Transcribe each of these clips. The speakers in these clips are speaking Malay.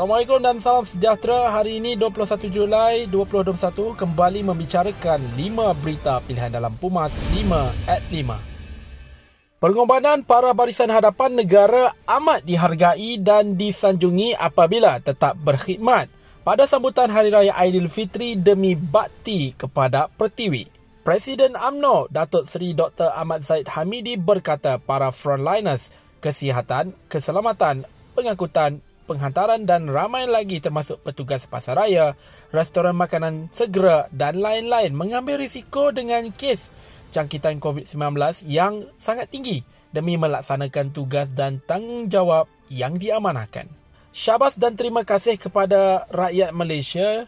Assalamualaikum dan salam sejahtera. Hari ini 21 Julai 2021 kembali membicarakan 5 berita pilihan dalam Pumas 5 at 5. Pengorbanan para barisan hadapan negara amat dihargai dan disanjungi apabila tetap berkhidmat pada sambutan Hari Raya Aidilfitri demi bakti kepada Pertiwi. Presiden AMNO Datuk Seri Dr. Ahmad Zaid Hamidi berkata para frontliners kesihatan, keselamatan, pengangkutan penghantaran dan ramai lagi termasuk petugas pasaraya, restoran makanan segera dan lain-lain mengambil risiko dengan kes jangkitan COVID-19 yang sangat tinggi demi melaksanakan tugas dan tanggungjawab yang diamanahkan. Syabas dan terima kasih kepada rakyat Malaysia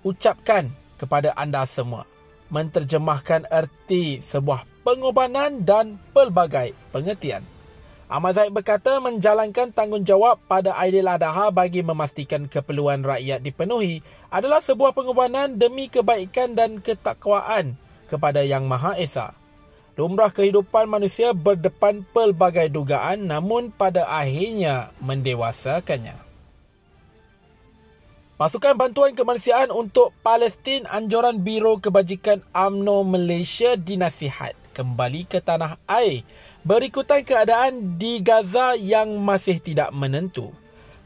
ucapkan kepada anda semua menterjemahkan erti sebuah pengorbanan dan pelbagai pengertian. Ahmad Zaid berkata menjalankan tanggungjawab pada Adha bagi memastikan keperluan rakyat dipenuhi adalah sebuah pengorbanan demi kebaikan dan ketakwaan kepada Yang Maha Esa. Lumrah kehidupan manusia berdepan pelbagai dugaan namun pada akhirnya mendewasakannya. Pasukan Bantuan Kemanusiaan untuk Palestin Anjuran Biro Kebajikan AMNO Malaysia dinasihat kembali ke tanah air berikutan keadaan di Gaza yang masih tidak menentu.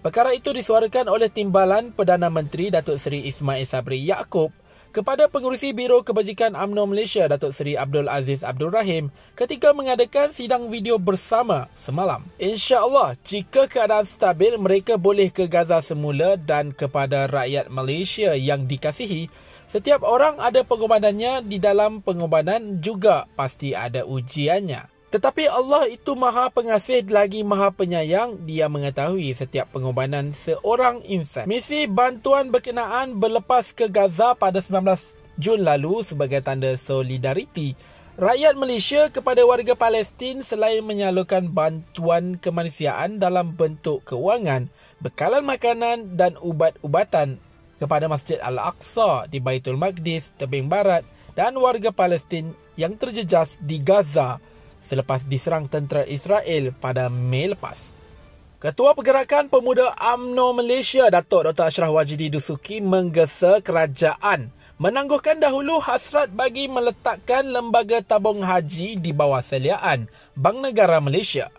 Perkara itu disuarakan oleh Timbalan Perdana Menteri Datuk Seri Ismail Sabri Yaakob kepada pengurusi Biro Kebajikan UMNO Malaysia Datuk Seri Abdul Aziz Abdul Rahim ketika mengadakan sidang video bersama semalam. InsyaAllah, jika keadaan stabil, mereka boleh ke Gaza semula dan kepada rakyat Malaysia yang dikasihi, setiap orang ada pengorbanannya di dalam pengorbanan juga pasti ada ujiannya. Tetapi Allah itu maha pengasih lagi maha penyayang. Dia mengetahui setiap pengorbanan seorang insan. Misi bantuan berkenaan berlepas ke Gaza pada 19 Jun lalu sebagai tanda solidariti rakyat Malaysia kepada warga Palestin selain menyalurkan bantuan kemanusiaan dalam bentuk kewangan, bekalan makanan dan ubat-ubatan kepada Masjid Al-Aqsa di Baitul Maqdis, tebing barat dan warga Palestin yang terjejas di Gaza selepas diserang tentera Israel pada Mei lepas. Ketua Pergerakan Pemuda AMNO Malaysia, Datuk Dr. Ashraf Wajidi Dusuki menggesa kerajaan menangguhkan dahulu hasrat bagi meletakkan lembaga tabung haji di bawah seliaan Bank Negara Malaysia.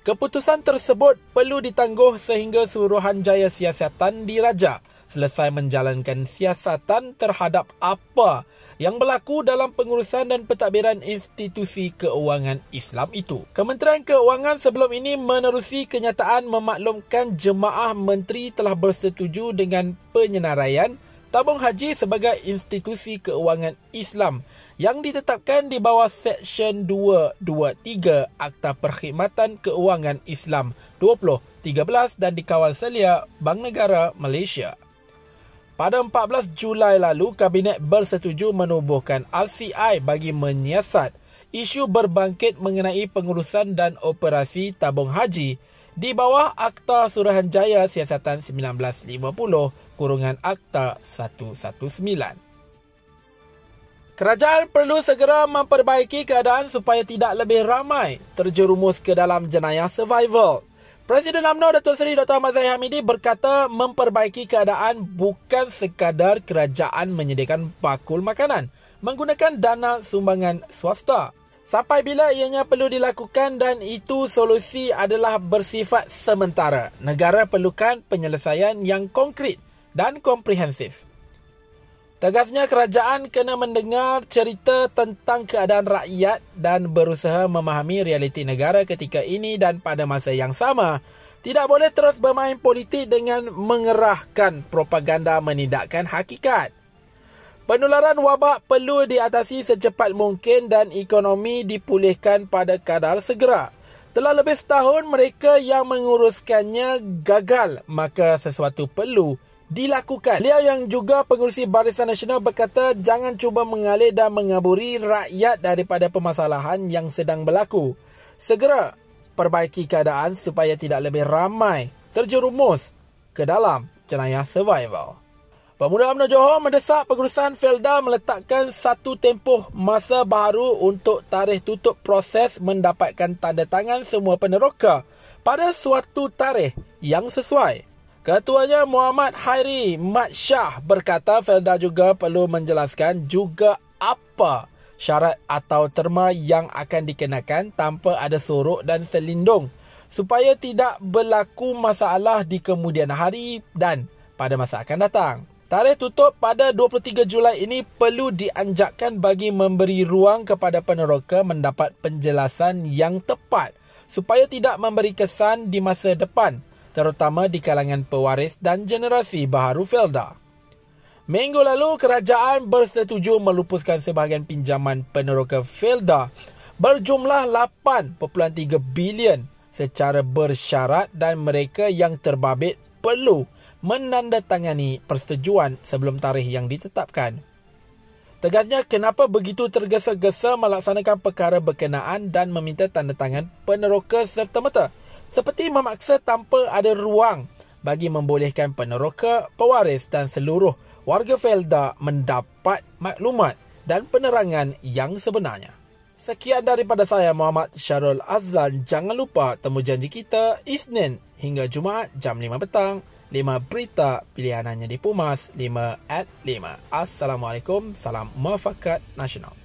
Keputusan tersebut perlu ditangguh sehingga Suruhanjaya Siasatan diraja selesai menjalankan siasatan terhadap apa yang berlaku dalam pengurusan dan pentadbiran institusi keuangan Islam itu. Kementerian Keuangan sebelum ini menerusi kenyataan memaklumkan jemaah menteri telah bersetuju dengan penyenaraian tabung haji sebagai institusi keuangan Islam yang ditetapkan di bawah Seksyen 223 Akta Perkhidmatan Keuangan Islam 2013 dan dikawal selia Bank Negara Malaysia. Pada 14 Julai lalu, Kabinet bersetuju menubuhkan RCI bagi menyiasat isu berbangkit mengenai pengurusan dan operasi tabung haji di bawah Akta Suruhanjaya Siasatan 1950 kurungan Akta 119. Kerajaan perlu segera memperbaiki keadaan supaya tidak lebih ramai terjerumus ke dalam jenayah survival. Presiden UMNO Datuk Seri Dr. Ahmad Zahid Hamidi berkata memperbaiki keadaan bukan sekadar kerajaan menyediakan bakul makanan menggunakan dana sumbangan swasta. Sampai bila ianya perlu dilakukan dan itu solusi adalah bersifat sementara. Negara perlukan penyelesaian yang konkret dan komprehensif. Tegasnya kerajaan kena mendengar cerita tentang keadaan rakyat dan berusaha memahami realiti negara ketika ini dan pada masa yang sama. Tidak boleh terus bermain politik dengan mengerahkan propaganda menidakkan hakikat. Penularan wabak perlu diatasi secepat mungkin dan ekonomi dipulihkan pada kadar segera. Telah lebih setahun mereka yang menguruskannya gagal, maka sesuatu perlu dilakukan. Beliau yang juga pengurusi Barisan Nasional berkata jangan cuba mengalir dan mengaburi rakyat daripada permasalahan yang sedang berlaku. Segera perbaiki keadaan supaya tidak lebih ramai terjerumus ke dalam jenayah survival. Pemuda UMNO Johor mendesak pengurusan Felda meletakkan satu tempoh masa baru untuk tarikh tutup proses mendapatkan tanda tangan semua peneroka pada suatu tarikh yang sesuai. Ketuanya Muhammad Hairi Mat Shah berkata Felda juga perlu menjelaskan juga apa syarat atau terma yang akan dikenakan tanpa ada sorok dan selindung supaya tidak berlaku masalah di kemudian hari dan pada masa akan datang. Tarikh tutup pada 23 Julai ini perlu dianjakkan bagi memberi ruang kepada peneroka mendapat penjelasan yang tepat supaya tidak memberi kesan di masa depan terutama di kalangan pewaris dan generasi baharu Felda. Minggu lalu, kerajaan bersetuju melupuskan sebahagian pinjaman peneroka Felda berjumlah 8.3 bilion secara bersyarat dan mereka yang terbabit perlu menandatangani persetujuan sebelum tarikh yang ditetapkan. Tegasnya kenapa begitu tergesa-gesa melaksanakan perkara berkenaan dan meminta tanda tangan peneroka serta-merta seperti memaksa tanpa ada ruang bagi membolehkan peneroka, pewaris dan seluruh warga Felda mendapat maklumat dan penerangan yang sebenarnya. Sekian daripada saya Muhammad Syarul Azlan. Jangan lupa temu janji kita Isnin hingga Jumaat jam 5 petang. 5 berita pilihan hanya di Pumas 5 at 5. Assalamualaikum. Salam muafakat nasional.